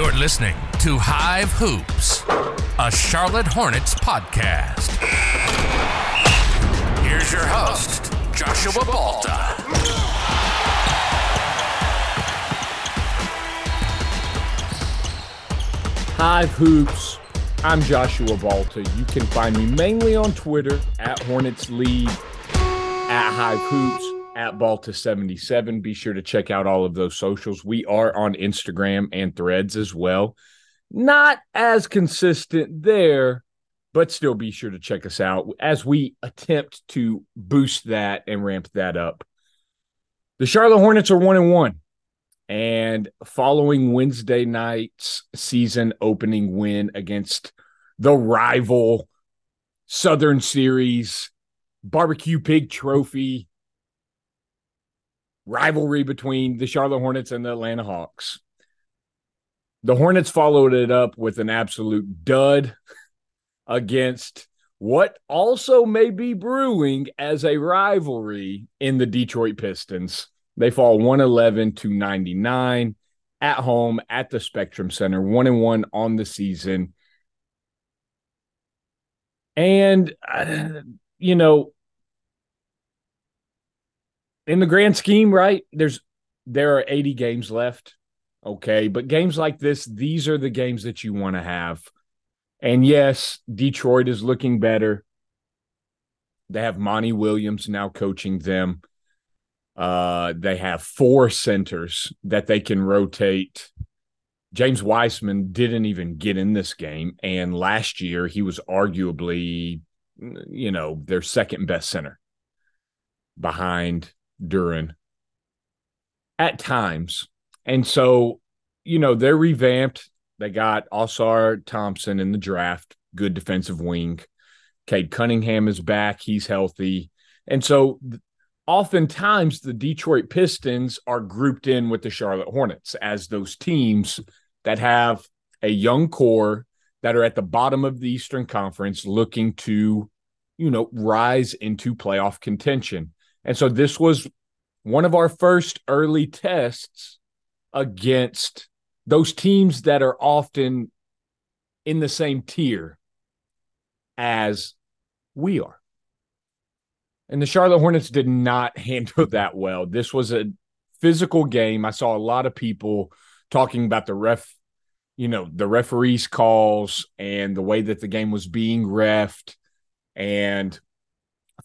You're listening to Hive Hoops, a Charlotte Hornets podcast. Here's your host, Joshua Balta. Hive Hoops. I'm Joshua Balta. You can find me mainly on Twitter at Hornets League, at Hive Hoops, at Balta77. Be sure to check out all of those socials. We are on Instagram and threads as well. Not as consistent there, but still be sure to check us out as we attempt to boost that and ramp that up. The Charlotte Hornets are one and one. And following Wednesday night's season opening win against the rival Southern Series barbecue pig trophy rivalry between the Charlotte Hornets and the Atlanta Hawks. The Hornets followed it up with an absolute dud against what also may be brewing as a rivalry in the Detroit Pistons. They fall 111 to 99 at home at the Spectrum Center, one and one on the season. And, uh, you know, in the grand scheme, right? There's there are 80 games left. Okay. But games like this, these are the games that you want to have. And yes, Detroit is looking better. They have Monty Williams now coaching them. Uh, they have four centers that they can rotate. James Wiseman didn't even get in this game. And last year, he was arguably, you know, their second best center behind Duren at times. And so, you know, they're revamped. They got Ausar Thompson in the draft, good defensive wing. Cade Cunningham is back. He's healthy. And so oftentimes the Detroit Pistons are grouped in with the Charlotte Hornets as those teams that have a young core that are at the bottom of the Eastern Conference looking to, you know, rise into playoff contention. And so this was one of our first early tests against those teams that are often in the same tier as we are. And the Charlotte Hornets did not handle that well. This was a physical game. I saw a lot of people talking about the ref, you know, the referees' calls and the way that the game was being refed, and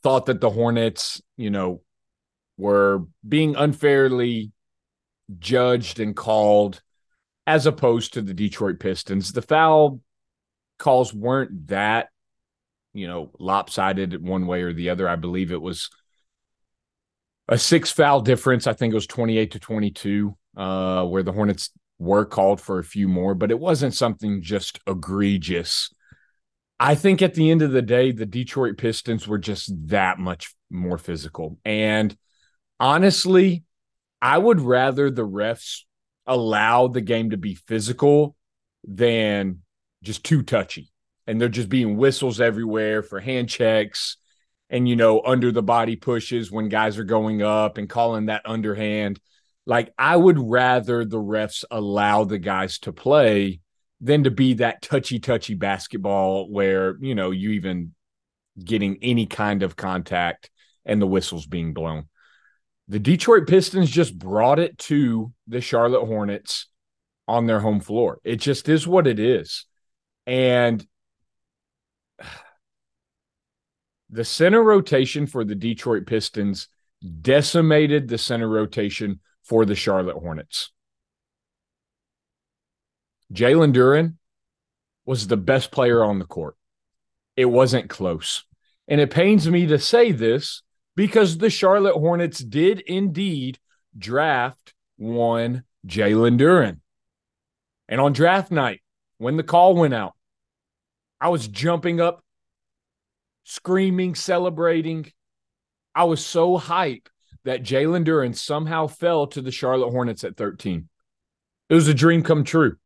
thought that the Hornets, you know, were being unfairly judged and called as opposed to the Detroit Pistons. The foul calls weren't that you know, lopsided one way or the other. I believe it was a six foul difference. I think it was 28 to 22, uh, where the Hornets were called for a few more, but it wasn't something just egregious. I think at the end of the day, the Detroit Pistons were just that much more physical. And honestly, I would rather the refs allow the game to be physical than just too touchy and they're just being whistles everywhere for hand checks and you know under the body pushes when guys are going up and calling that underhand like i would rather the refs allow the guys to play than to be that touchy touchy basketball where you know you even getting any kind of contact and the whistles being blown. The detroit pistons just brought it to the charlotte hornets on their home floor. It just is what it is. And the center rotation for the Detroit Pistons decimated the center rotation for the Charlotte Hornets. Jalen Duren was the best player on the court. It wasn't close. And it pains me to say this because the Charlotte Hornets did indeed draft one Jalen Duren. And on draft night, when the call went out, I was jumping up screaming, celebrating. I was so hype that Jalen Duren somehow fell to the Charlotte Hornets at 13. It was a dream come true.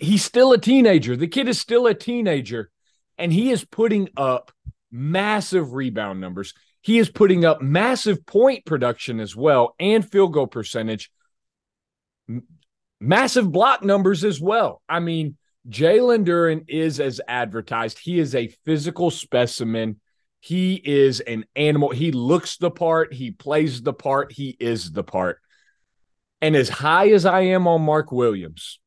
He's still a teenager. The kid is still a teenager, and he is putting up massive rebound numbers. He is putting up massive point production as well and field goal percentage. massive block numbers as well. I mean, Jalen Duren is as advertised. He is a physical specimen. He is an animal. He looks the part. He plays the part. He is the part. And as high as I am on Mark Williams,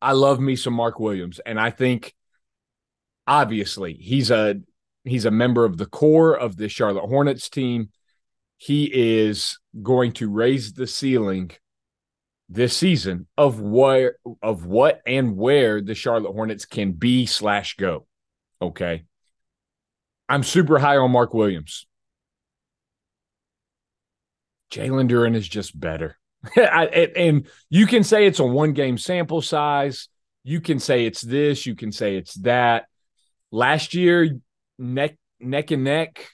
I love me some Mark Williams. And I think obviously he's a he's a member of the core of the Charlotte Hornets team. He is going to raise the ceiling this season of where of what and where the Charlotte Hornets can be slash go. Okay. I'm super high on Mark Williams. Jalen Duren is just better. and you can say it's a one game sample size. You can say it's this. You can say it's that. Last year, neck neck and neck.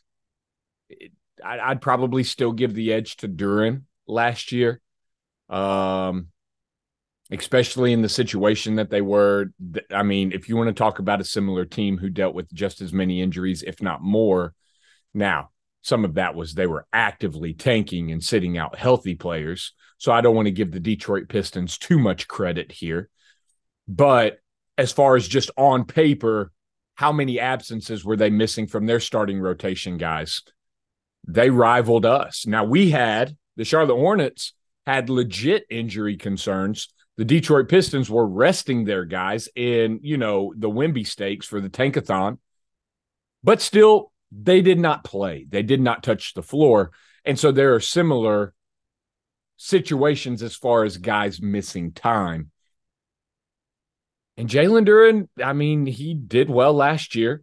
I'd probably still give the edge to Duren last year um, especially in the situation that they were. I mean, if you want to talk about a similar team who dealt with just as many injuries, if not more, now some of that was they were actively tanking and sitting out healthy players. So I don't want to give the Detroit Pistons too much credit here. But as far as just on paper, how many absences were they missing from their starting rotation guys? They rivaled us. Now we had the Charlotte Hornets had legit injury concerns. The Detroit Pistons were resting their guys in, you know, the Wimby stakes for the Tankathon, but still, they did not play. They did not touch the floor. And so there are similar situations as far as guys missing time. And Jalen Duren, I mean, he did well last year.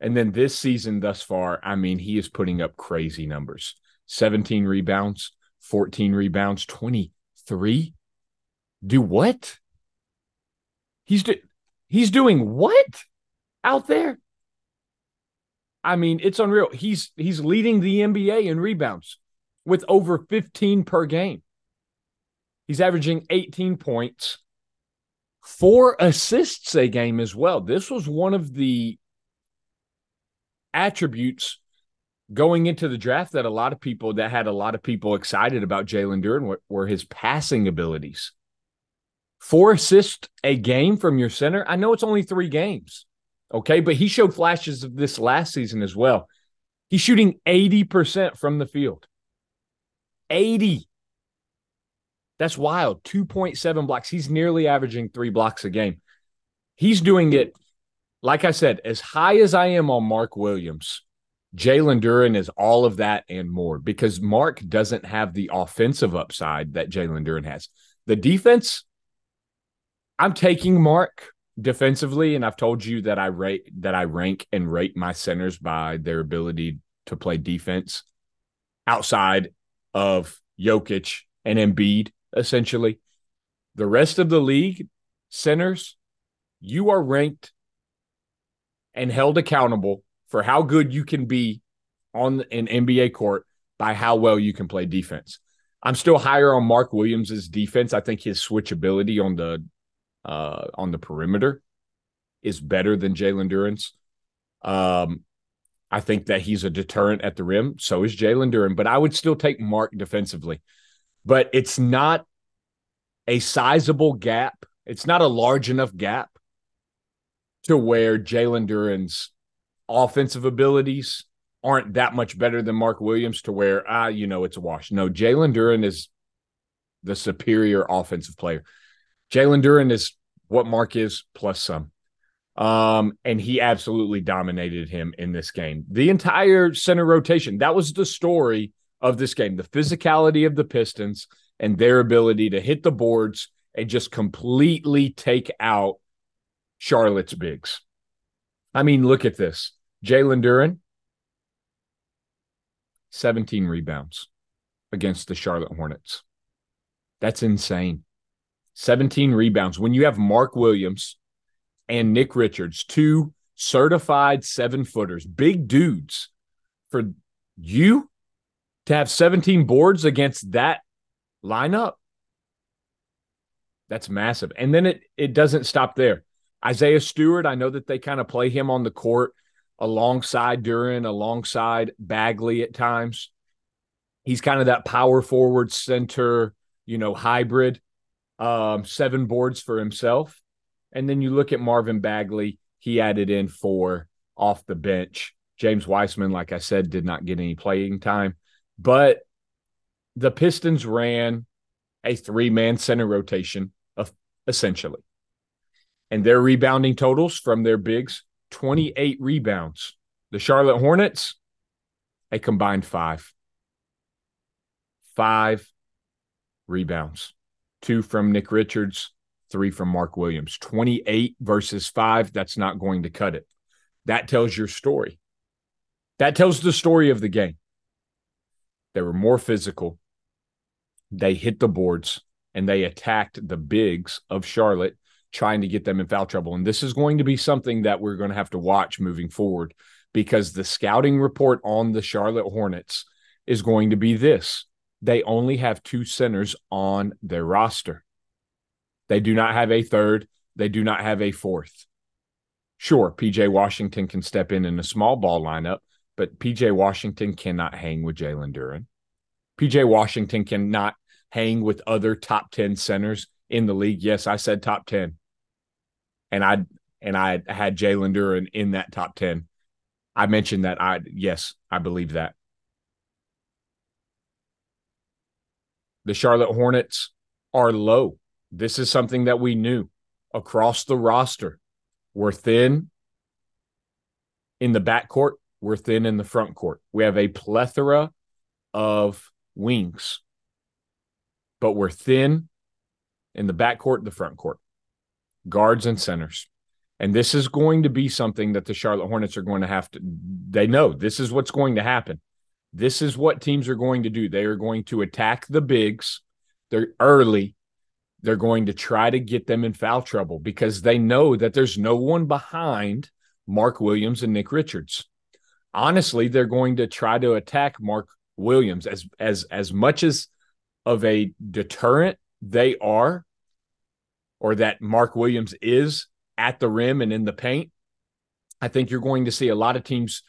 And then this season thus far, I mean, he is putting up crazy numbers 17 rebounds, 14 rebounds, 23. Do what? He's do- he's doing what out there? I mean, it's unreal. He's he's leading the NBA in rebounds with over 15 per game. He's averaging 18 points, four assists a game as well. This was one of the attributes going into the draft that a lot of people that had a lot of people excited about Jalen Duren were, were his passing abilities. Four assists a game from your center. I know it's only three games, okay, but he showed flashes of this last season as well. He's shooting 80% from the field. 80. That's wild. 2.7 blocks. He's nearly averaging three blocks a game. He's doing it, like I said, as high as I am on Mark Williams Jalen Duren is all of that and more because Mark doesn't have the offensive upside that Jalen Duren has. The defense, I'm taking Mark defensively, and I've told you that I rate that I rank and rate my centers by their ability to play defense outside of Jokic and Embiid, essentially. The rest of the league centers, you are ranked and held accountable for how good you can be on an NBA court by how well you can play defense. I'm still higher on Mark Williams's defense. I think his switchability on the uh, on the perimeter is better than Jalen Duren's. Um, I think that he's a deterrent at the rim. So is Jalen Duren, but I would still take Mark defensively. But it's not a sizable gap. It's not a large enough gap to where Jalen Duren's offensive abilities aren't that much better than Mark Williams to where ah, you know, it's a wash. No, Jalen Duren is the superior offensive player. Jalen Duren is what Mark is plus some. Um, and he absolutely dominated him in this game. The entire center rotation, that was the story of this game. The physicality of the Pistons and their ability to hit the boards and just completely take out Charlotte's bigs. I mean, look at this. Jalen Duren, 17 rebounds against the Charlotte Hornets. That's insane. 17 rebounds. When you have Mark Williams and Nick Richards, two certified seven footers, big dudes, for you to have 17 boards against that lineup, that's massive. And then it it doesn't stop there. Isaiah Stewart, I know that they kind of play him on the court alongside Duren, alongside Bagley at times. He's kind of that power forward center, you know, hybrid. um, seven boards for himself. And then you look at Marvin Bagley, he added in four off the bench. James Wiseman, like I said, did not get any playing time. But the Pistons ran a three man center rotation, of, essentially. And their rebounding totals from their bigs 28 rebounds. The Charlotte Hornets, a combined five. Five rebounds. Two from Nick Richards, three from Mark Williams. 28 versus five, that's not going to cut it. That tells your story. That tells the story of the game. They were more physical. They hit the boards and they attacked the bigs of Charlotte, trying to get them in foul trouble. And this is going to be something that we're going to have to watch moving forward because the scouting report on the Charlotte Hornets is going to be this they only have two centers on their roster. They do not have a third, they do not have a fourth. Sure, PJ Washington can step in in a small ball lineup, but PJ Washington cannot hang with Jalen Duren. PJ Washington cannot hang with other top 10 centers in the league. Yes, I said top 10. And I and I had Jalen Duren in that top 10. I mentioned that I yes, I believe that. The Charlotte Hornets are low. This is something that we knew across the roster. We're thin in the backcourt, we're thin in the front court. We have a plethora of wings, but we're thin in the backcourt, the front court, guards and centers. And this is going to be something that the Charlotte Hornets are going to have to, they know this is what's going to happen. This is what teams are going to do. They are going to attack the bigs. They're early. They're going to try to get them in foul trouble because they know that there's no one behind Mark Williams and Nick Richards. Honestly, they're going to try to attack Mark Williams as as as much as of a deterrent they are or that Mark Williams is at the rim and in the paint. I think you're going to see a lot of teams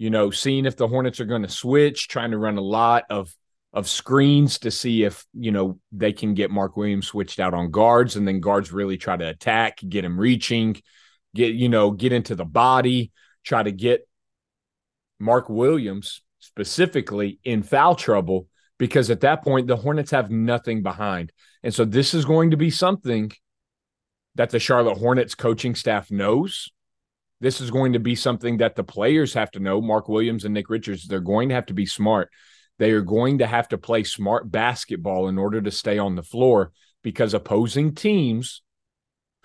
you know, seeing if the Hornets are going to switch, trying to run a lot of of screens to see if you know they can get Mark Williams switched out on guards, and then guards really try to attack, get him reaching, get you know get into the body, try to get Mark Williams specifically in foul trouble because at that point the Hornets have nothing behind, and so this is going to be something that the Charlotte Hornets coaching staff knows this is going to be something that the players have to know. Mark Williams and Nick Richards, they're going to have to be smart. They are going to have to play smart basketball in order to stay on the floor because opposing teams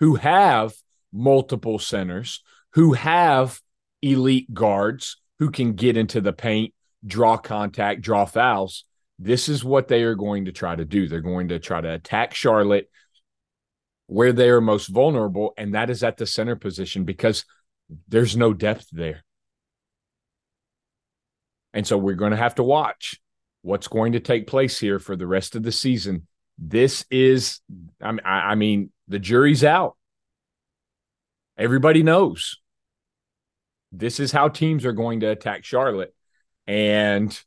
who have multiple centers, who have elite guards who can get into the paint, draw contact, draw fouls, this is what they are going to try to do. They're going to try to attack Charlotte where they are most vulnerable, and that is at the center position because there's no depth there. And so we're going to have to watch what's going to take place here for the rest of the season. This is, I mean, I mean the jury's out. Everybody knows this is how teams are going to attack Charlotte. And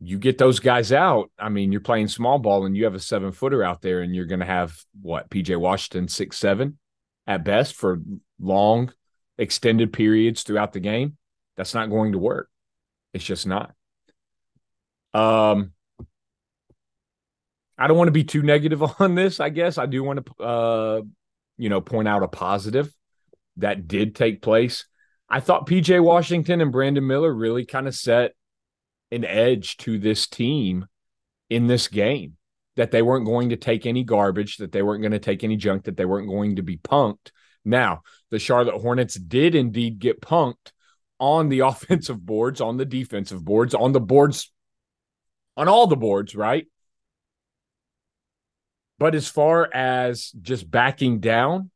you get those guys out. I mean, you're playing small ball and you have a seven footer out there, and you're going to have what, PJ Washington, six, seven at best for long, extended periods throughout the game, that's not going to work. It's just not. Um, I don't want to be too negative on this. I guess I do want to, uh, you know, point out a positive that did take place. I thought PJ Washington and Brandon Miller really kind of set an edge to this team in this game that they weren't going to take any garbage, that they weren't going to take any junk, that they weren't going to be punked. Now, the Charlotte Hornets did indeed get punked on the offensive boards, on the defensive boards, on the boards, on all the boards, right? But as far as just backing down,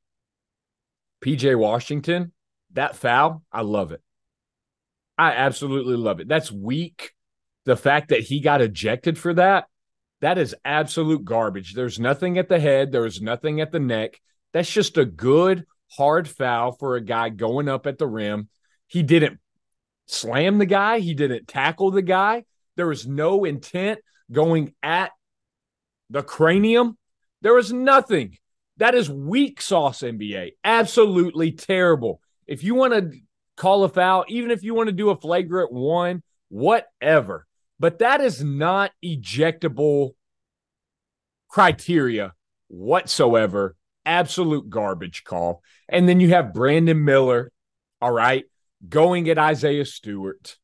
PJ Washington, that foul, I love it. I absolutely love it. That's weak. The fact that he got ejected for that, that is absolute garbage. There's nothing at the head, there's nothing at the neck. That's just a good hard foul for a guy going up at the rim. He didn't slam the guy, he didn't tackle the guy. There was no intent going at the cranium. There was nothing. That is weak sauce NBA. Absolutely terrible. If you want to call a foul, even if you want to do a flagrant one, whatever. But that is not ejectable criteria whatsoever. Absolute garbage call. And then you have Brandon Miller, all right, going at Isaiah Stewart,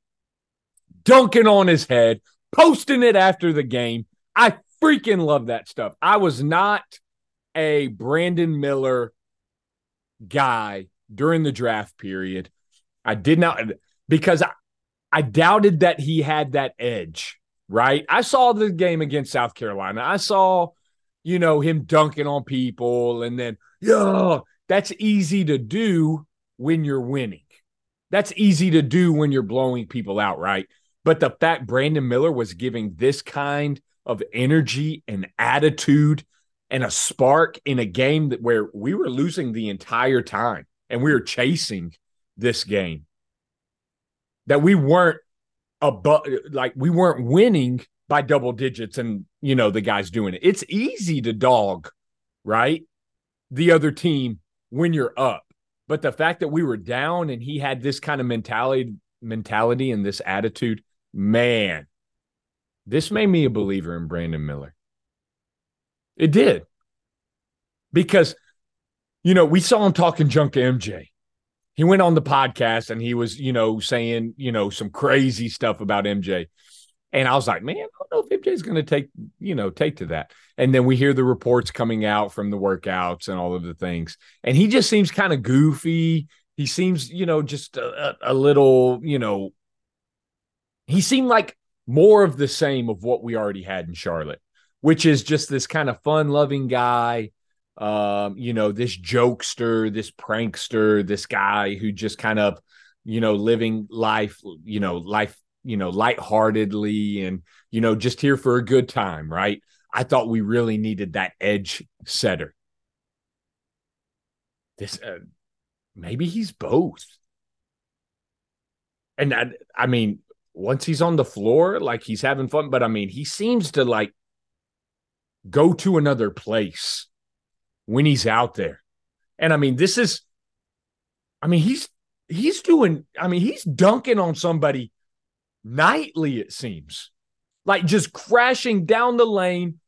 dunking on his head, posting it after the game. I freaking love that stuff. I was not a Brandon Miller guy during the draft period. I did not because I, I doubted that he had that edge, right? I saw the game against South Carolina. I saw, you know, him dunking on people and then, yeah, that's easy to do when you're winning. That's easy to do when you're blowing people out, right? But the fact Brandon Miller was giving this kind of energy and attitude and a spark in a game that where we were losing the entire time and we were chasing this game. That we weren't above like we weren't winning by double digits and you know the guys doing it. It's easy to dog right? The other team when you're up. But the fact that we were down and he had this kind of mentality mentality and this attitude man this made me a believer in Brandon Miller it did because you know we saw him talking junk to MJ he went on the podcast and he was, you know, saying, you know, some crazy stuff about MJ. And I was like, man, I don't know if MJ's going to take, you know, take to that. And then we hear the reports coming out from the workouts and all of the things. And he just seems kind of goofy. He seems, you know, just a, a little, you know, he seemed like more of the same of what we already had in Charlotte, which is just this kind of fun loving guy um, you know, this jokester, this prankster, this guy who just kind of, you know, living life, you know, life, you know, lightheartedly and, you know, just here for a good time, right? I thought we really needed that edge setter. This, uh, maybe he's both. And I, I mean, once he's on the floor, like he's having fun, but I mean, he seems to like go to another place when he's out there. And I mean, this is, I mean, he's he's doing, I mean, he's dunking on somebody nightly, it seems. Like just crashing down the lane,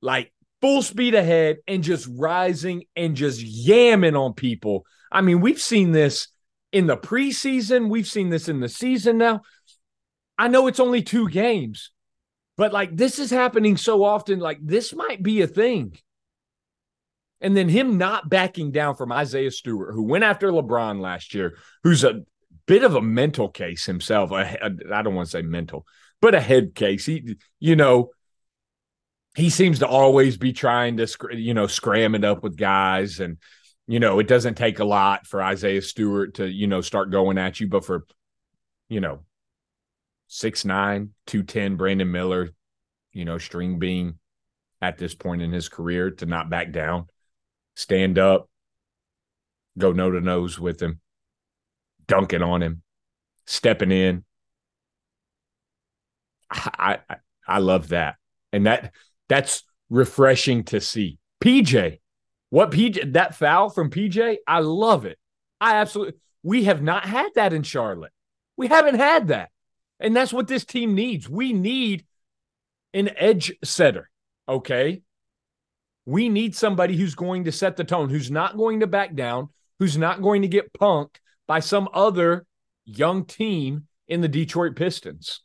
like full speed ahead, and just rising and just yamming on people. I mean, we've seen this in the preseason, we've seen this in the season now. I know it's only two games, but like this is happening so often, like this might be a thing. And then him not backing down from Isaiah Stewart, who went after LeBron last year, who's a bit of a mental case himself. I don't want to say mental, but a head case. He, you know, he seems to always be trying to, you know, scram it up with guys. And, you know, it doesn't take a lot for Isaiah Stewart to, you know, start going at you. But for, you know, six nine, two ten, Brandon Miller, you know, string being at this point in his career to not back down stand up, go no to nose with him, dunking on him, stepping in. I, I I love that, and that that's refreshing to see. PJ, what PJ that foul from PJ, I love it. I absolutely. We have not had that in Charlotte. We haven't had that, and that's what this team needs. We need an edge setter. Okay, we need somebody who's going to set the tone, who's not going to back down, who's not going to get punked by some other young team in the Detroit Pistons.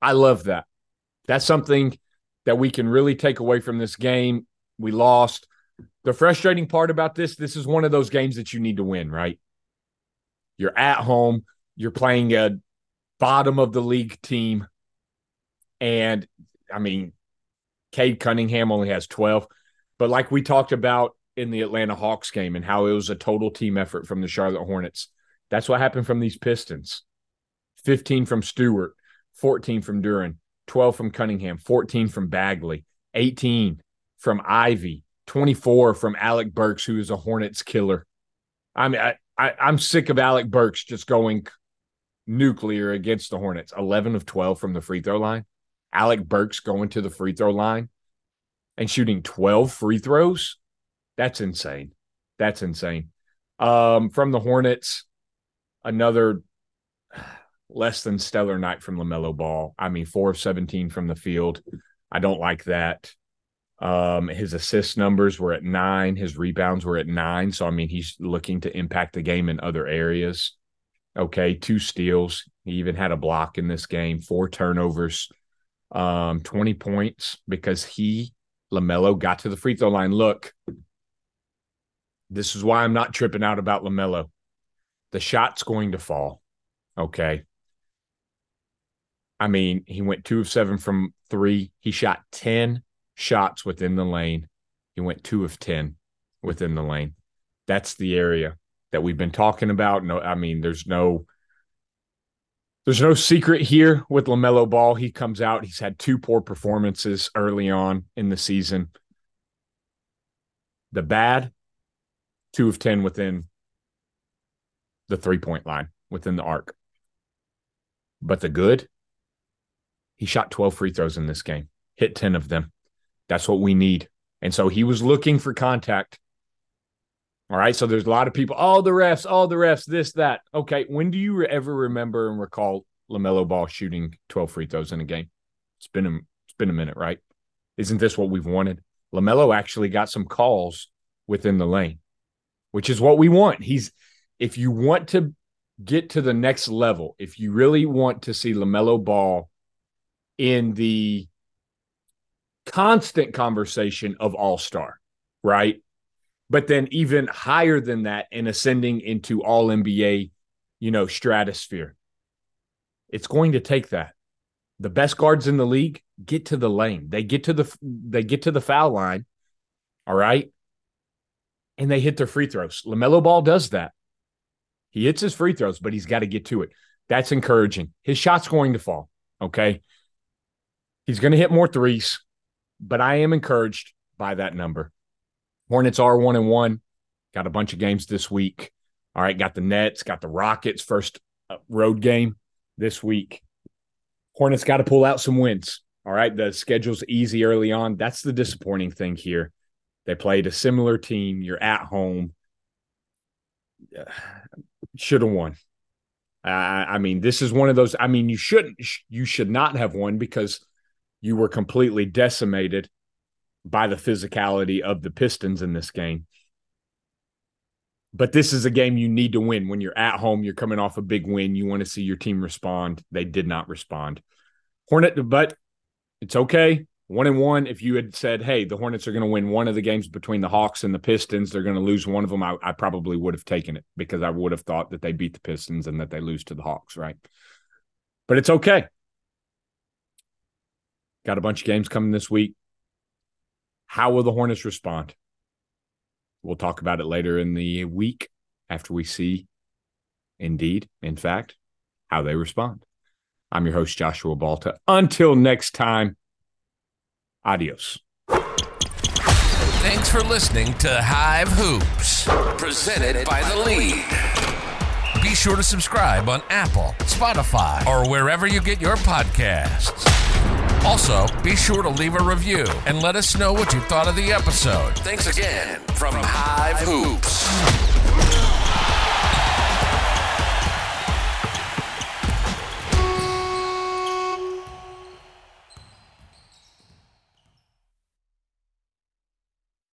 I love that. That's something that we can really take away from this game. We lost. The frustrating part about this, this is one of those games that you need to win, right? You're at home, you're playing a bottom of the league team. And I mean, Cade Cunningham only has 12. But like we talked about in the Atlanta Hawks game and how it was a total team effort from the Charlotte Hornets, that's what happened from these Pistons 15 from Stewart, 14 from Duren, 12 from Cunningham, 14 from Bagley, 18 from Ivey, 24 from Alec Burks, who is a Hornets killer. I mean, I, I, I'm sick of Alec Burks just going nuclear against the Hornets. 11 of 12 from the free throw line. Alec Burks going to the free throw line. and shooting 12 free throws. That's insane. That's insane. Um, from the Hornets, another less than stellar night from LaMelo Ball. I mean, four of 17 from the field. I don't like that. Um, his assist numbers were at nine, his rebounds were at nine. So, I mean, he's looking to impact the game in other areas. Okay, two steals. He even had a block in this game, four turnovers, um, 20 points because he, LaMelo, got to the free throw line. Look, this is why I'm not tripping out about LaMelo. The shot's going to fall. Okay. I mean, he went two of seven from three. He shot 10 shots within the lane. He went two of 10 within the lane. That's the area that we've been talking about. No, I mean, there's no there's no secret here with LaMelo Ball. He comes out, he's had two poor performances early on in the season. The bad, two of 10 within the three point line, within the arc. But the good, he shot 12 free throws in this game, hit 10 of them. That's what we need. And so he was looking for contact. All right. So there's a lot of people, all the refs, all the refs, this, that. Okay. When do you ever remember and recall LaMelo Ball shooting 12 free throws in a game? It's been a, it's been a minute, right? Isn't this what we've wanted? LaMelo actually got some calls within the lane, which is what we want. He's, if you want to get to the next level, if you really want to see LaMelo Ball in the constant conversation of all star, right? But then even higher than that and ascending into all NBA, you know, stratosphere. It's going to take that. The best guards in the league get to the lane. They get to the they get to the foul line. All right. And they hit their free throws. LaMelo Ball does that. He hits his free throws, but he's got to get to it. That's encouraging. His shot's going to fall. Okay. He's going to hit more threes, but I am encouraged by that number. Hornets are one and one. Got a bunch of games this week. All right, got the Nets, got the Rockets first uh, road game this week. Hornets got to pull out some wins. All right, the schedule's easy early on. That's the disappointing thing here. They played a similar team. You're at home. Should have won. Uh, I mean, this is one of those. I mean, you shouldn't. You should not have won because you were completely decimated by the physicality of the Pistons in this game. But this is a game you need to win. When you're at home, you're coming off a big win. You want to see your team respond. They did not respond. Hornet, but it's okay. One and one. If you had said, "Hey, the Hornets are going to win one of the games between the Hawks and the Pistons, they're going to lose one of them," I, I probably would have taken it because I would have thought that they beat the Pistons and that they lose to the Hawks, right? But it's okay. Got a bunch of games coming this week. How will the Hornets respond? We'll talk about it later in the week after we see, indeed, in fact, how they respond. I'm your host, Joshua Balta. Until next time, adios. Thanks for listening to Hive Hoops, presented by The Lead. Be sure to subscribe on Apple, Spotify, or wherever you get your podcasts. Also, be sure to leave a review and let us know what you thought of the episode. Thanks again from Hive Hoops.